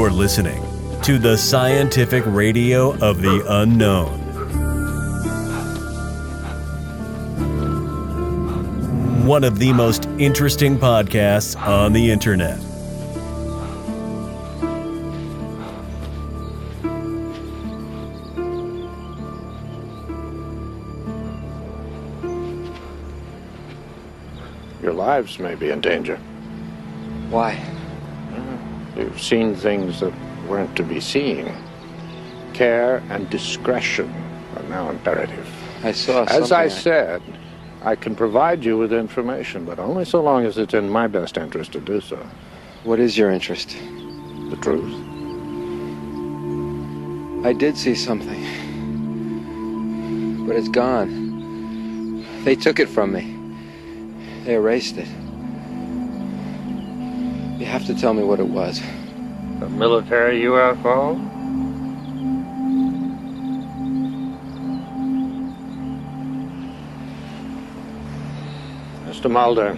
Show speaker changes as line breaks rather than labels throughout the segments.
You're listening to the scientific radio of the unknown. One of the most interesting podcasts on the internet.
Your lives may be in danger.
Why?
You've seen things that weren't to be seen. Care and discretion are now imperative.
I saw
As I said, I can provide you with information, but only so long as it's in my best interest to do so.
What is your interest?
The truth.
I did see something. But it's gone. They took it from me. They erased it. You have to tell me what it was.
A military UFO? Mr. Mulder,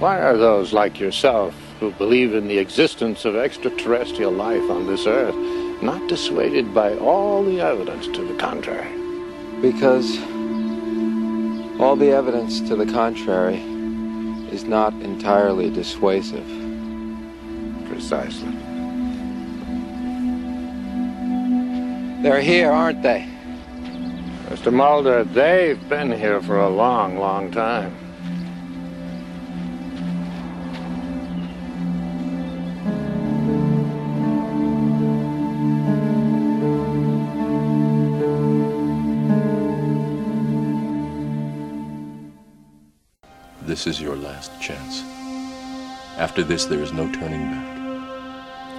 why are those like yourself who believe in the existence of extraterrestrial life on this earth not dissuaded by all the evidence to the contrary?
Because all the evidence to the contrary is not entirely dissuasive.
Precisely.
They're here, aren't they?
Mr. Mulder, they've been here for a long, long time.
This is your last chance. After this, there is no turning back.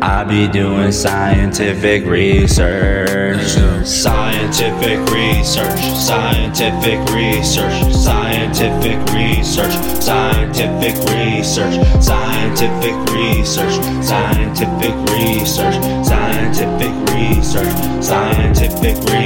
I be doing scientific research. Scientific research, scientific research, scientific research, scientific research, scientific research, scientific research, scientific research, scientific research.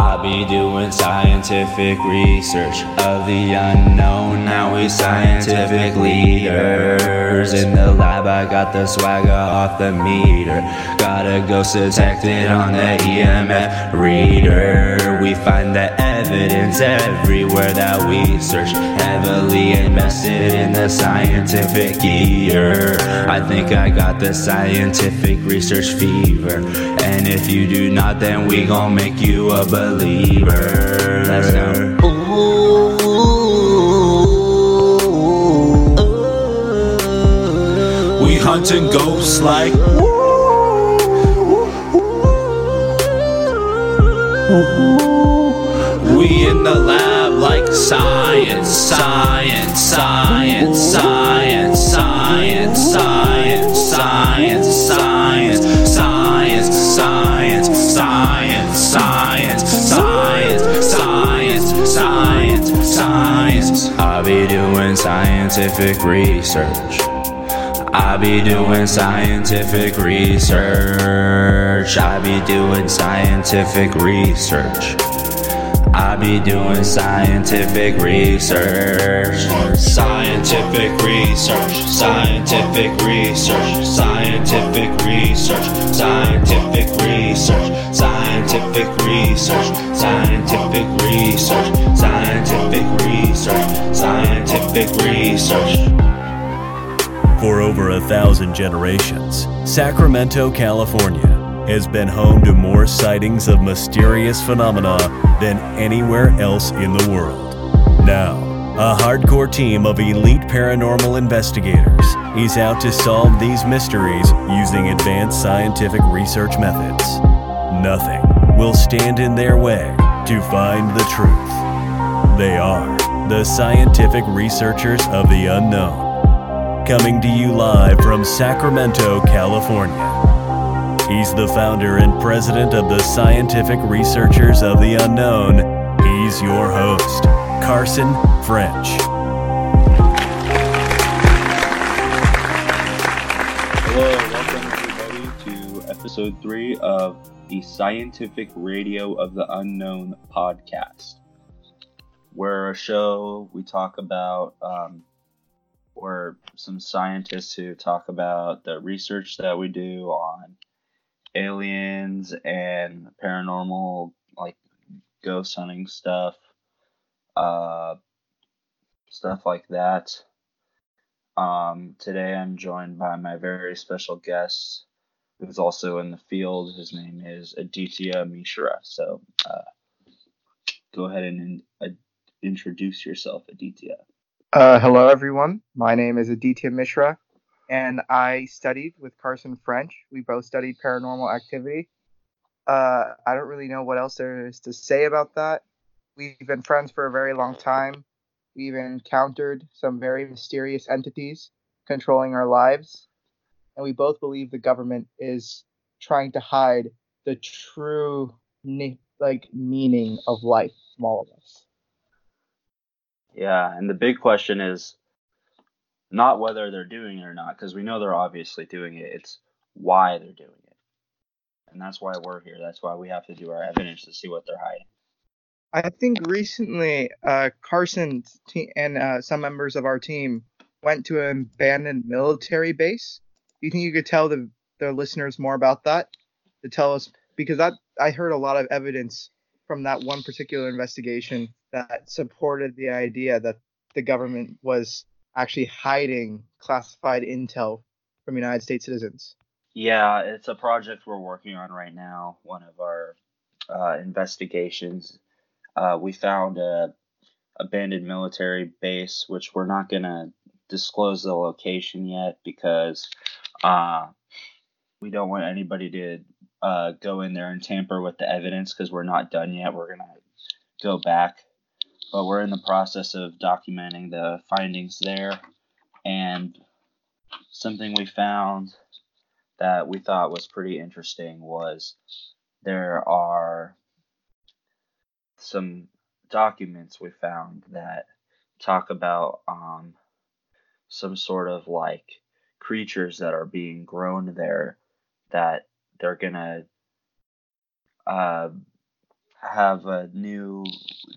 I be doing scientific research of the unknown. Now we scientific leaders. In the lab, I got the swagger off the meter. Got a ghost detected on the EMF reader. We find the evidence everywhere that we search. Heavily invested in the scientific year. I think I got the scientific research fever. And if you do not, then we gon' make you a believer believer. Let's go. We hunting ghosts like. We in the lab like science, science, science, science, science, science, science. Scientific research. I be doing scientific research. I be doing scientific research. I be doing scientific research. Scientific research, scientific research, scientific research, scientific research, scientific research, scientific research, scientific research, scientific research.
For over a thousand generations, Sacramento, California has been home to more sightings of mysterious phenomena than anywhere else in the world. Now, a hardcore team of elite paranormal investigators is out to solve these mysteries using advanced scientific research methods. Nothing will stand in their way to find the truth. They are the scientific researchers of the unknown coming to you live from Sacramento, California. He's the founder and president of the Scientific Researchers of the Unknown. He's your host, Carson French.
Hello, welcome everybody to episode three of the Scientific Radio of the Unknown podcast. We're a show we talk about, um, we're some scientists who talk about the research that we do on aliens and paranormal, like ghost hunting stuff, uh, stuff like that. Um, today I'm joined by my very special guest, who's also in the field. His name is Aditya Mishra. So uh, go ahead and uh, introduce yourself, Aditya.
Uh, hello, everyone. My name is Aditya Mishra, and I studied with Carson French. We both studied paranormal activity. Uh, I don't really know what else there is to say about that. We've been friends for a very long time. We've encountered some very mysterious entities controlling our lives, and we both believe the government is trying to hide the true like meaning of life from all of us.
Yeah, and the big question is not whether they're doing it or not, because we know they're obviously doing it. It's why they're doing it. And that's why we're here. That's why we have to do our evidence to see what they're hiding.
I think recently uh, Carson and uh, some members of our team went to an abandoned military base. Do you think you could tell the, the listeners more about that? To tell us because that I heard a lot of evidence from that one particular investigation that supported the idea that the government was actually hiding classified intel from United States citizens.
Yeah, it's a project we're working on right now. One of our uh, investigations. Uh, we found a abandoned military base, which we're not gonna disclose the location yet because uh, we don't want anybody to uh, go in there and tamper with the evidence because we're not done yet. We're gonna go back, but we're in the process of documenting the findings there. And something we found that we thought was pretty interesting was there are some documents we found that talk about um, some sort of like creatures that are being grown there that they're gonna uh, have a new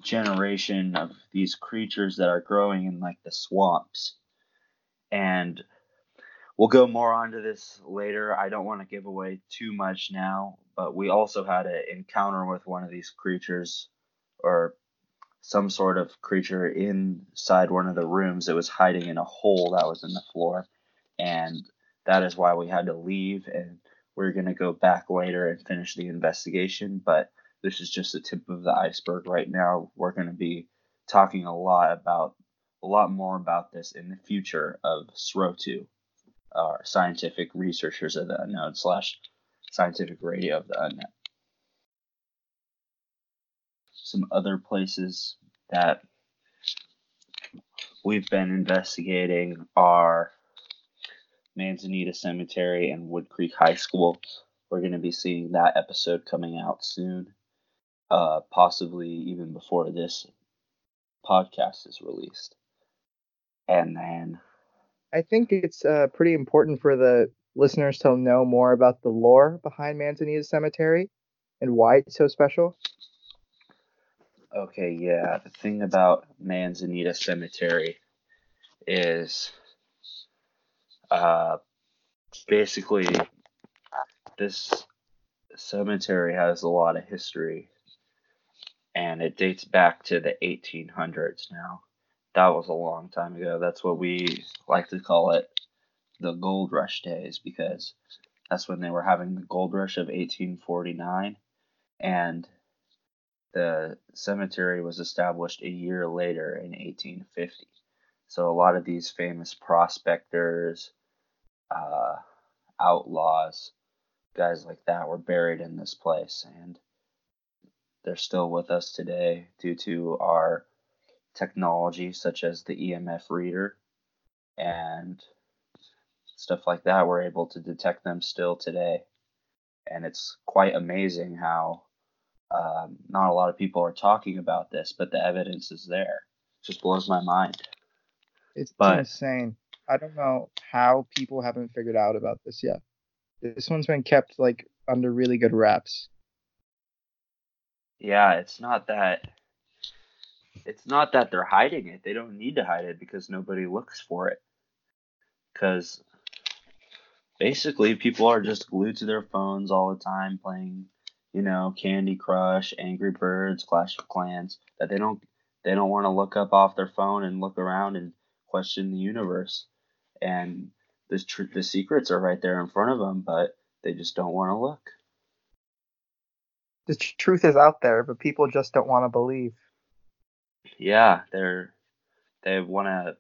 generation of these creatures that are growing in like the swamps. And we'll go more onto this later. I don't want to give away too much now but we also had an encounter with one of these creatures or some sort of creature inside one of the rooms that was hiding in a hole that was in the floor. And that is why we had to leave and we're going to go back later and finish the investigation, but this is just the tip of the iceberg right now. We're going to be talking a lot about a lot more about this in the future of SRO2, our scientific researchers of the unknown slash scientific radio of the unknown. Some other places that we've been investigating are Manzanita Cemetery and Wood Creek High School. We're going to be seeing that episode coming out soon, uh, possibly even before this podcast is released. And then.
I think it's uh, pretty important for the listeners to know more about the lore behind Manzanita Cemetery and why it's so special.
Okay, yeah. The thing about Manzanita Cemetery is uh, basically, this cemetery has a lot of history, and it dates back to the 1800s now. That was a long time ago. That's what we like to call it the gold rush days because that's when they were having the gold rush of 1849 and the cemetery was established a year later in 1850 so a lot of these famous prospectors uh, outlaws, guys like that were buried in this place, and they're still with us today due to our technology, such as the EMF reader and stuff like that, we're able to detect them still today. And it's quite amazing how um, not a lot of people are talking about this, but the evidence is there. It just blows my mind.
It's
But-
insane. I don't know how people haven't figured out about this yet. This one's been kept like under really good wraps.
Yeah, it's not that it's not that they're hiding it. They don't need to hide it because nobody looks for it. Cuz basically people are just glued to their phones all the time playing, you know, Candy Crush, Angry Birds, Clash of Clans that they don't they don't want to look up off their phone and look around and question the universe. And the tr- the secrets are right there in front of them, but they just don't want to look.
The truth is out there, but people just don't want to believe.
Yeah, they're they want to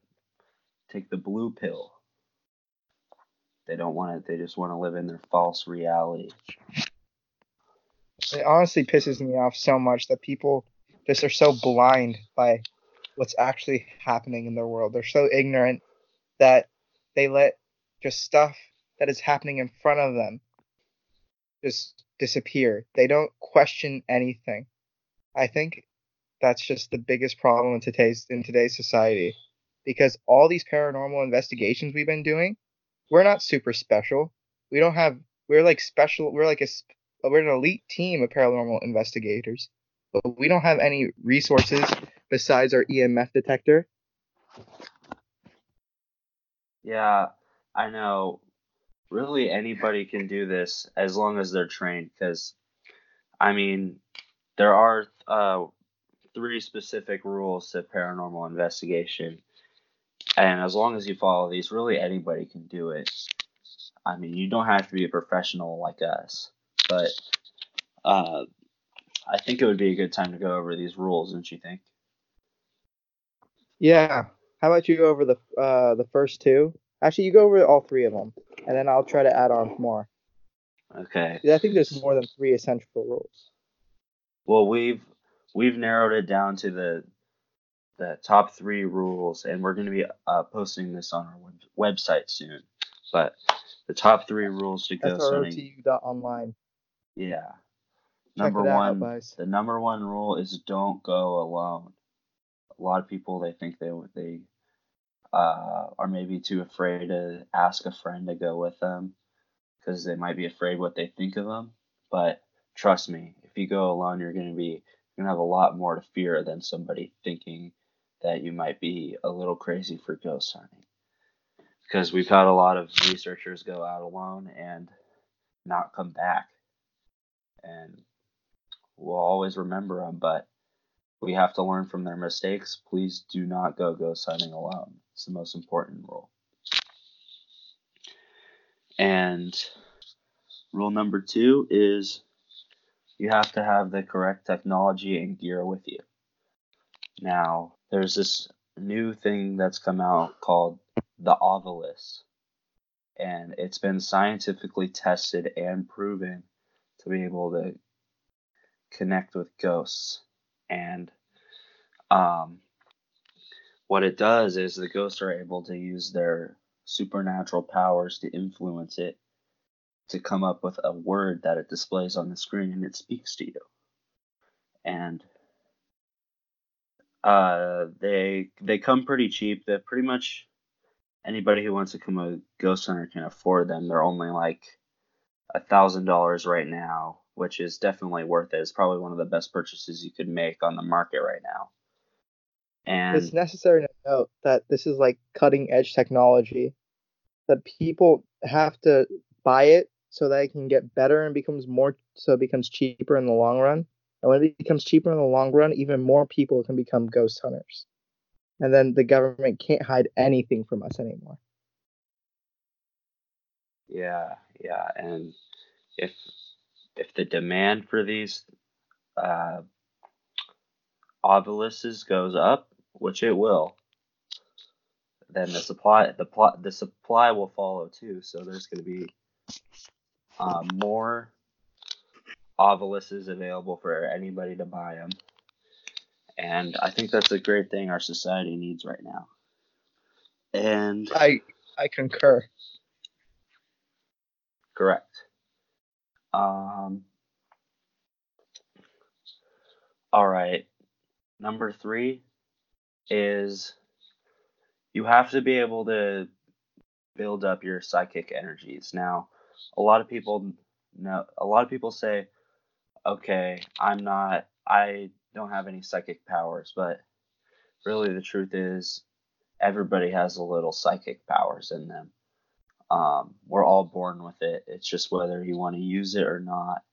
take the blue pill. They don't want to. They just want to live in their false reality.
It honestly pisses me off so much that people just are so blind by what's actually happening in their world. They're so ignorant that they let just stuff that is happening in front of them just disappear. They don't question anything. I think that's just the biggest problem in today's in today's society because all these paranormal investigations we've been doing, we're not super special. We don't have we're like special we're like a we're an elite team of paranormal investigators, but we don't have any resources besides our EMF detector.
Yeah, I know. Really, anybody can do this as long as they're trained. Because, I mean, there are uh, three specific rules to paranormal investigation, and as long as you follow these, really anybody can do it. I mean, you don't have to be a professional like us, but uh, I think it would be a good time to go over these rules, don't you think?
Yeah. How about you go over the uh the first two? Actually, you go over all three of them, and then I'll try to add on more.
Okay.
I think there's more than three essential rules.
Well, we've we've narrowed it down to the the top three rules, and we're going to be uh, posting this on our web, website soon. But the top three rules to hunting.
SROTU.online.
Yeah.
Check
Number
out,
one,
guys.
the number one rule is don't go alone. A lot of people they think they they uh, are maybe too afraid to ask a friend to go with them because they might be afraid what they think of them. But trust me, if you go alone, you're gonna be you're gonna have a lot more to fear than somebody thinking that you might be a little crazy for ghost hunting. Because we've had a lot of researchers go out alone and not come back, and we'll always remember them. But we have to learn from their mistakes. Please do not go ghost hunting alone. The most important rule. And rule number two is you have to have the correct technology and gear with you. Now, there's this new thing that's come out called the Ovilus, and it's been scientifically tested and proven to be able to connect with ghosts. And um, what it does is the ghosts are able to use their supernatural powers to influence it to come up with a word that it displays on the screen and it speaks to you. And uh, they they come pretty cheap. They're pretty much anybody who wants to become a ghost hunter can afford them. They're only like a thousand dollars right now, which is definitely worth it. It's probably one of the best purchases you could make on the market right now. And
It's necessary to note that this is like cutting edge technology. That people have to buy it so that it can get better and becomes more so it becomes cheaper in the long run. And when it becomes cheaper in the long run, even more people can become ghost hunters. And then the government can't hide anything from us anymore.
Yeah, yeah, and if if the demand for these uh, obelisks goes up, which it will, then the supply the plot the supply will follow too. So there's going to be uh, more obelisks available for anybody to buy them, and I think that's a great thing our society needs right now. And
I I concur.
Correct. Um. All right. Number three is you have to be able to build up your psychic energies. Now, a lot of people know. A lot of people say, "Okay, I'm not. I don't have any psychic powers," but really, the truth is, everybody has a little psychic powers in them. Um, we're all born with it. It's just whether you want to use it or not.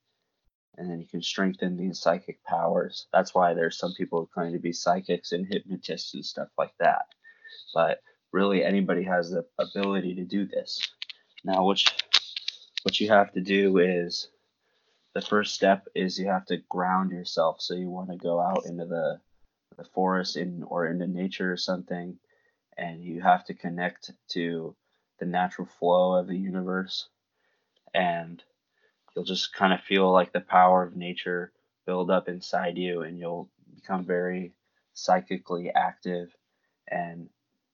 And then you can strengthen these psychic powers. That's why there's some people who claim to be psychics and hypnotists and stuff like that. But really, anybody has the ability to do this. Now, you, what you have to do is the first step is you have to ground yourself. So you want to go out into the the forest in or into nature or something, and you have to connect to the natural flow of the universe, and you'll just kind of feel like the power of nature build up inside you, and you'll become very psychically active, and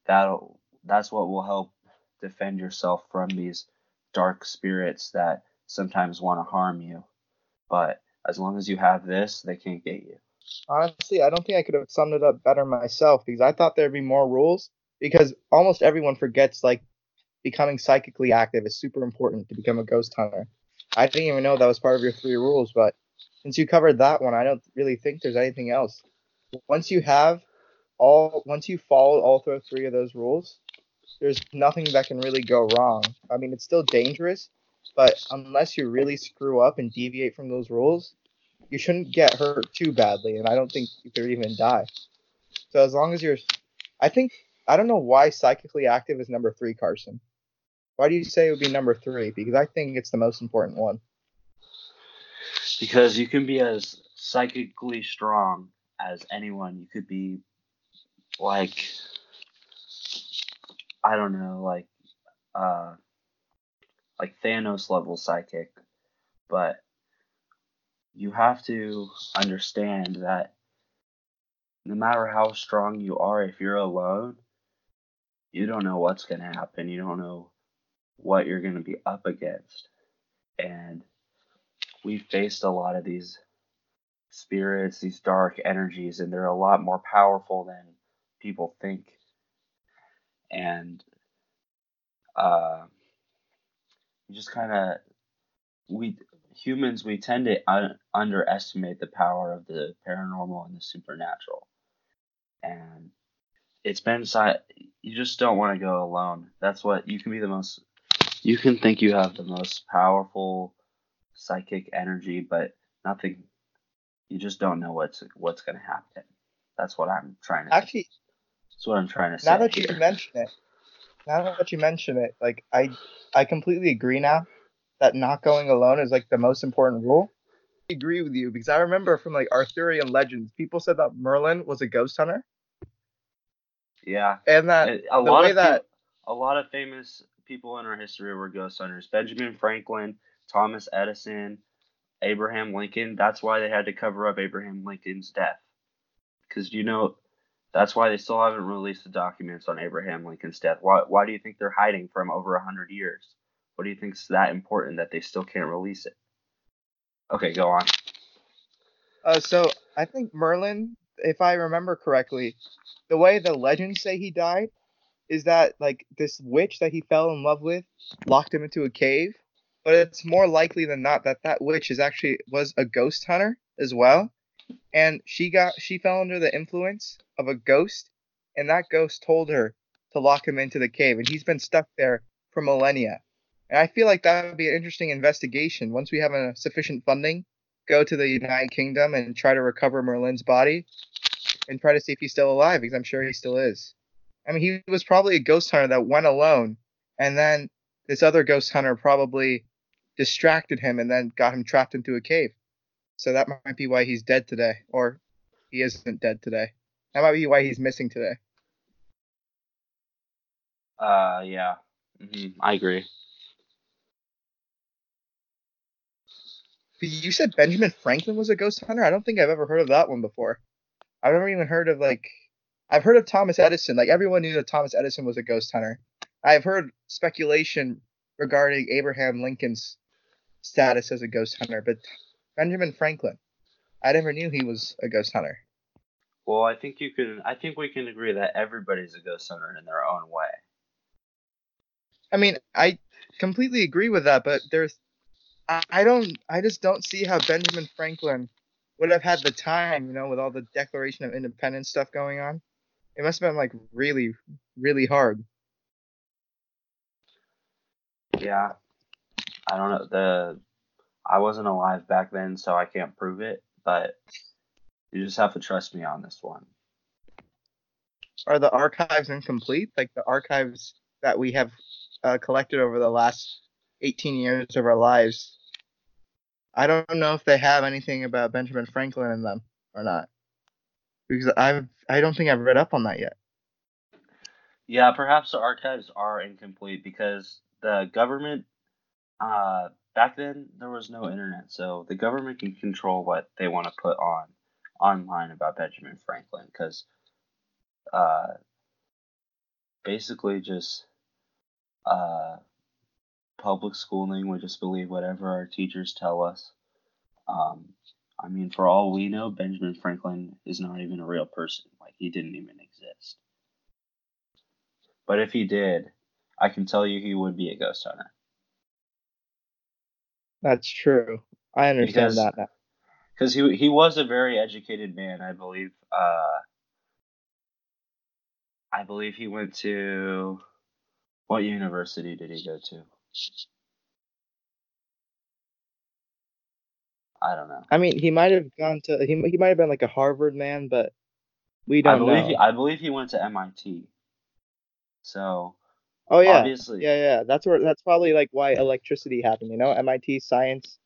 that'll that's what will help defend yourself from these dark spirits that sometimes want to harm you. But as long as you have this, they can't get you.
Honestly, I don't think I could have summed it up better myself because I thought there'd be more rules because almost everyone forgets like becoming psychically active is super important to become a ghost hunter. I didn't even know that was part of your three rules, but since you covered that one, I don't really think there's anything else. Once you have all once you follow all three of those rules, there's nothing that can really go wrong. I mean, it's still dangerous, but unless you really screw up and deviate from those rules, you shouldn't get hurt too badly, and I don't think you could even die. So as long as you're, I think I don't know why psychically active is number three, Carson. Why do you say it would be number three? Because I think it's the most important one.
Because you can be as psychically strong as anyone. You could be like I don't know, like uh like Thanos level psychic, but you have to understand that no matter how strong you are, if you're alone, you don't know what's going to happen. You don't know what you're going to be up against. And we've faced a lot of these spirits, these dark energies, and they're a lot more powerful than people think. And uh, you just kind of we humans we tend to un- underestimate the power of the paranormal and the supernatural and it's been si- you just don't want to go alone that's what you can be the most you can think you have the most powerful psychic energy but nothing you just don't know what's what's going to happen that's what i'm trying to
actually
that's what i'm trying to say
now that
here.
you mention it now that you mention it like i i completely agree now that not going alone is like the most important rule. I agree with you because I remember from like Arthurian legends, people said that Merlin was a ghost hunter.
Yeah,
and that
a
the
lot
way
of
that
a lot of famous people in our history were ghost hunters. Benjamin Franklin, Thomas Edison, Abraham Lincoln. That's why they had to cover up Abraham Lincoln's death, because you know that's why they still haven't released the documents on Abraham Lincoln's death. Why why do you think they're hiding from over a hundred years? What do you think is that important that they still can't release it? Okay, go on.
Uh, so I think Merlin, if I remember correctly, the way the legends say he died is that like this witch that he fell in love with locked him into a cave. But it's more likely than not that that witch is actually was a ghost hunter as well, and she got she fell under the influence of a ghost, and that ghost told her to lock him into the cave, and he's been stuck there for millennia. And I feel like that would be an interesting investigation once we have a sufficient funding. Go to the United Kingdom and try to recover Merlin's body and try to see if he's still alive because I'm sure he still is. I mean, he was probably a ghost hunter that went alone, and then this other ghost hunter probably distracted him and then got him trapped into a cave. So that might be why he's dead today, or he isn't dead today. That might be why he's missing today.
Uh, yeah, hmm I agree.
You said Benjamin Franklin was a ghost hunter? I don't think I've ever heard of that one before. I've never even heard of like I've heard of Thomas Edison. Like everyone knew that Thomas Edison was a ghost hunter. I've heard speculation regarding Abraham Lincoln's status as a ghost hunter, but Benjamin Franklin, I never knew he was a ghost hunter.
Well, I think you can. I think we can agree that everybody's a ghost hunter in their own way.
I mean, I completely agree with that, but there's, I, don't, I just don't see how Benjamin Franklin would have had the time, you know, with all the Declaration of Independence stuff going on. It must have been like really, really hard.
Yeah, I don't know. The I wasn't alive back then, so I can't prove it. But you just have to trust me on this one.
Are the archives incomplete? Like the archives that we have uh, collected over the last 18 years of our lives. I don't know if they have anything about Benjamin Franklin in them or not, because I've I don't think I've read up on that yet.
Yeah, perhaps the archives are incomplete because the government uh, back then there was no internet, so the government can control what they want to put on online about Benjamin Franklin because uh, basically just uh, public schooling. We just believe whatever our teachers tell us. Um, I mean, for all we know, Benjamin Franklin is not even a real person. Like, he didn't even exist. But if he did, I can tell you he would be a ghost hunter.
That's true. I understand
Because-
that now.
Because he, he was a very educated man, I believe. Uh, I believe he went to. What university did he go to? I don't know.
I mean, he might have gone to he he might have been like a Harvard man, but we
I
don't I
believe
know.
he, I believe he went to MIT. So
oh yeah,
obviously,
yeah, yeah. That's where that's probably like why electricity happened. You know, MIT science,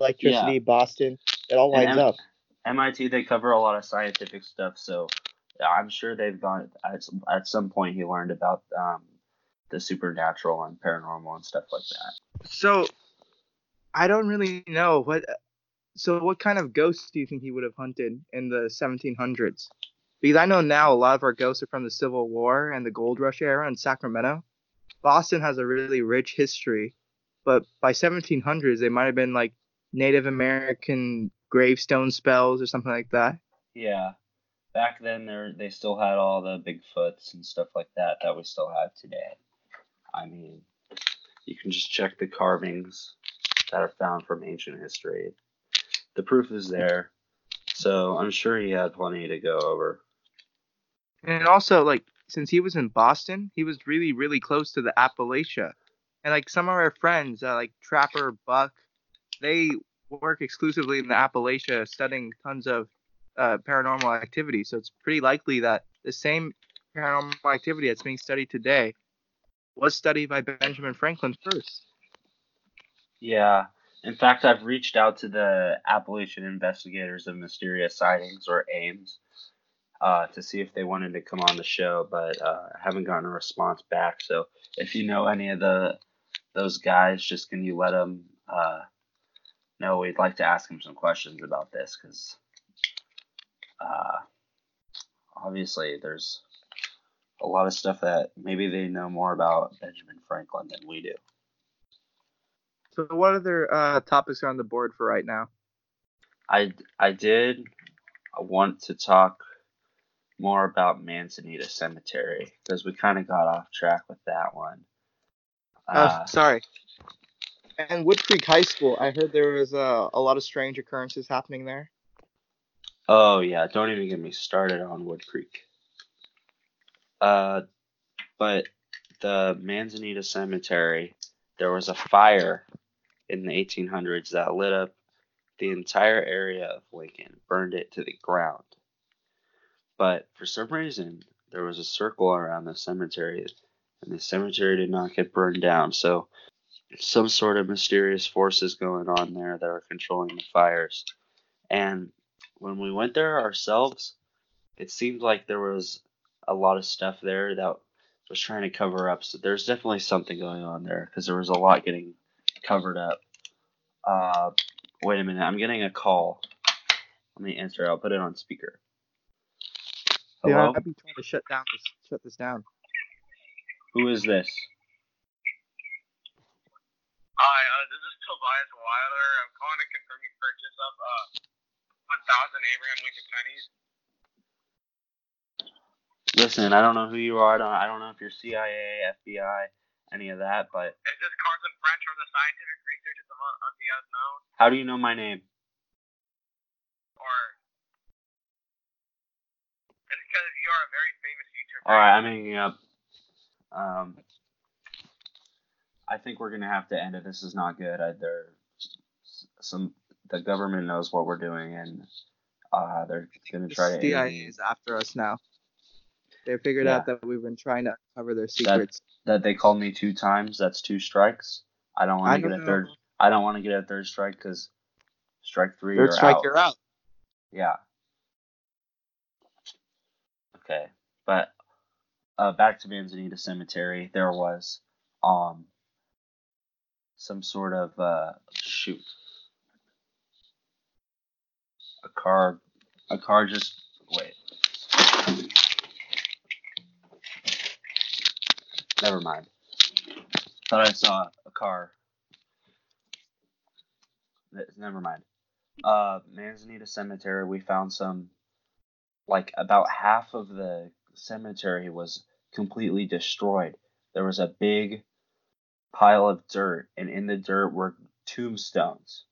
electricity, Boston, it all
And
lines
M-
up.
MIT they cover a lot of scientific stuff. So I'm sure they've gone at at some point. He learned about um, the supernatural and paranormal and stuff like that.
So, I don't really know what. So, what kind of ghosts do you think he would have hunted in the 1700s? Because I know now a lot of our ghosts are from the Civil War and the Gold Rush era in Sacramento. Boston has a really rich history, but by 1700s they might have been like Native American gravestone spells or something like that.
Yeah, back then they they still had all the Bigfoots and stuff like that that we still have today. I mean, you can just check the carvings that are found from ancient history. The proof is there, so I'm sure he had plenty to go over.
And also, like, since he was in Boston, he was really, really close to the Appalachia. And like some of our friends, uh, like Trapper, Buck, they work exclusively in the Appalachia, studying tons of uh, paranormal activity. So it's pretty likely that the same paranormal activity that's being studied today was studied by Benjamin Franklin first.
Yeah. In fact, I've reached out to the Appalachian Investigators of Mysterious Sightings, or AIMS, uh, to see if they wanted to come on the show, but uh, haven't gotten a response back. So if you know any of the those guys, just can you let them uh, know we'd like to ask them some questions about this because uh, obviously there's a lot of stuff that maybe they know more about Benjamin Franklin than we do.
So what other uh, topics are on the board for right now?
I I did want to talk more about Manzanita Cemetery because we kind of got off track with that one.
Uh,
Uh,
sorry. And Wood Creek High School, I heard there was uh, a lot of strange occurrences happening there.
oh yeah, don't even get me started on Wood Creek. Uh, but the Manzanita Cemetery, there was a fire in the 1800s that lit up the entire area of Lincoln, burned it to the ground. But for some reason, there was a circle around the cemetery, and the cemetery did not get burned down. So, some sort of mysterious forces going on there that are controlling the fires. And when we went there ourselves, it seemed like there was a lot of stuff there that was trying to cover up. So there's definitely something going on there because there was a lot getting covered up. Uh, wait a minute, I'm getting a call. Let me answer. I'll put it on speaker.
Yeah,
Hello,
I'd be trying to shut down this, shut this down.
who is this?
Hi, uh, this is Tobias Wilder. I'm calling to confirm your purchase of uh 1,000 Abraham Lincoln pennies.
Listen, I don't know who you are. I don't, I don't know if you're CIA, FBI, any of that, but
Is this Carson French from the Scientific Research of the, of the Unknown?
how do you know my name?
Or it's because you are a very famous YouTuber.
All right, I'm hanging up. Um, I think we're gonna have to end it. This is not good. I, there, some the government knows what we're doing, and uh, they're gonna
The
try to.
CIA
intervene.
is after us now. They figured out that we've been trying to cover their secrets.
That they called me two times. That's two strikes. I don't want to get a
know.
third. I don't want to get a third strike because strike three.
Third
you're
strike,
out.
you're out.
Yeah. Okay, but uh, back to Manzanita Cemetery, there was um some sort of uh shoot a car a car just wait never mind thought I saw a car never mind uh Manzanita Cemetery we found some like about half of the cemetery was completely destroyed. There was a big pile of dirt, and in the dirt were tombstones.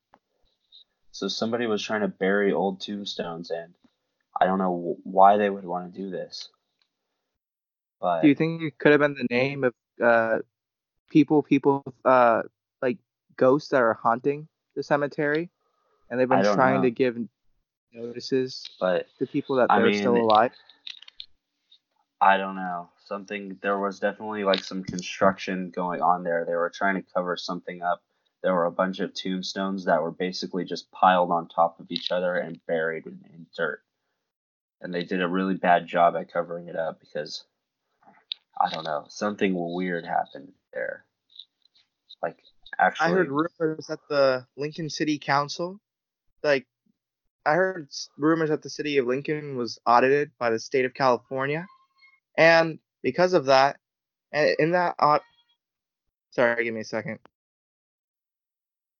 So somebody was trying to bury old tombstones, and I don't know why they would want to do this. But
Do you think it could have been the name of uh, people, people, uh, like ghosts that are haunting the cemetery, and they've been trying
know.
to give notices
but
to people that they're
mean,
still alive?
I don't know. Something there was definitely like some construction going on there. They were trying to cover something up. There were a bunch of tombstones that were basically just piled on top of each other and buried in, in dirt. And they did a really bad job at covering it up because I don't know, something weird happened there. Like actually
I heard rumors that the Lincoln City Council, like, I heard rumors that the city of Lincoln was audited by the state of California, and because of that, and in that aud, sorry, give me a second.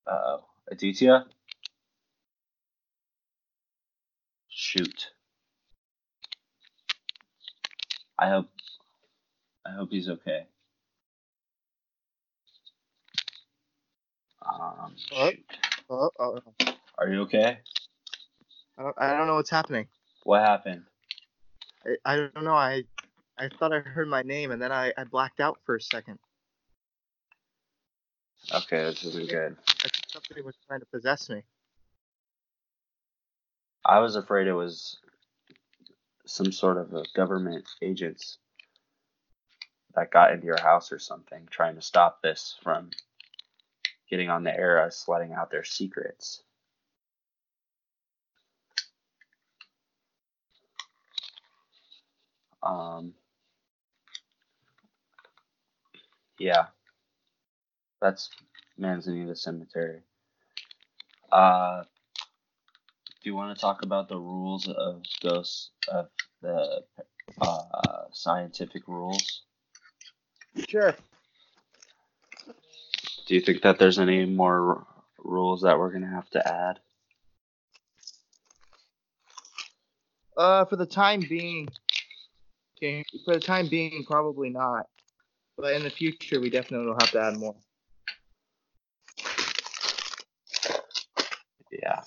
uh oh. Aditya? Shoot. I hope I hope he's okay. Um,
Oh, oh, oh.
Are you okay?
I don't, I don't know what's happening.
What happened?
I, I don't know. I, I thought I heard my name, and then I, I blacked out for a second.
Okay, this isn't good.
I think somebody was trying to possess me.
I was afraid it was some sort of a government agents that got into your house or something, trying to stop this from getting on the air as letting out their secrets. Um, yeah, that's Manzanita Cemetery. Uh, do you want to talk about the rules of those of the uh, scientific rules?
Sure.
Do you think that there's any more r- rules that we're gonna have to add?
Uh, for the time being, okay, for the time being, probably not. But in the future, we definitely will have to add more.
Yeah.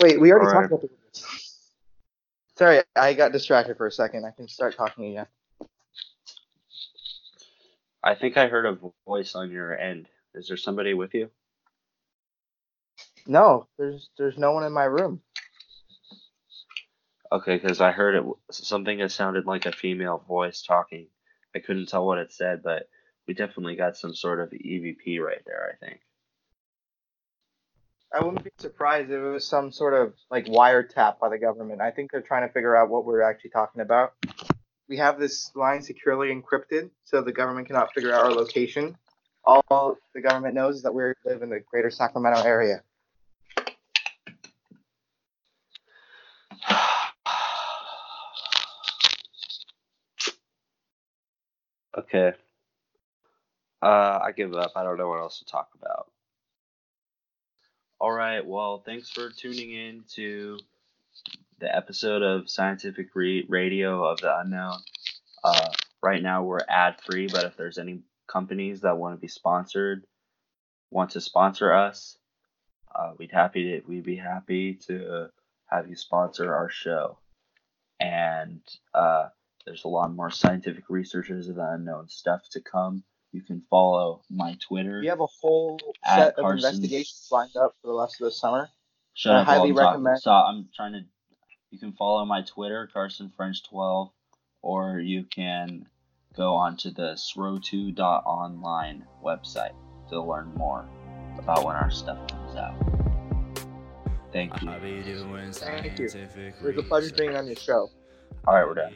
Wait, we already
Alright.
talked about the Sorry, I got distracted for a second. I can start talking again.
I think I heard a voice on your end. Is there somebody with you?
No, there's there's no one in my room.
Okay, because I heard it something that sounded like a female voice talking. I couldn't tell what it said, but we definitely got some sort of EVP right there. I think.
I wouldn't be surprised if it was some sort of like wiretap by the government. I think they're trying to figure out what we're actually talking about. We have this line securely encrypted, so the government cannot figure out our location. All the government knows is that we live in the greater Sacramento area.
Okay. Uh, I give up. I don't know what else to talk about.
All right. Well, thanks for tuning in to the episode of Scientific Radio of the Unknown. Uh, right now we're ad free, but if there's any companies that want to be sponsored, want to sponsor us, uh, we'd happy to we'd be happy to have you sponsor our show. And uh, there's a lot more scientific researchers of the unknown stuff to come. You can follow my Twitter.
We have a whole set of
Carson's-
investigations lined up for the rest of the summer.
Shut
I
up while
highly
I'm talking.
recommend-
So I'm trying to. You can follow my Twitter, Carson French 12, or you can go onto the sro2.online website to learn more about when our stuff comes out. Thank you.
Thank you. It was a pleasure being on your show.
All right, we're done.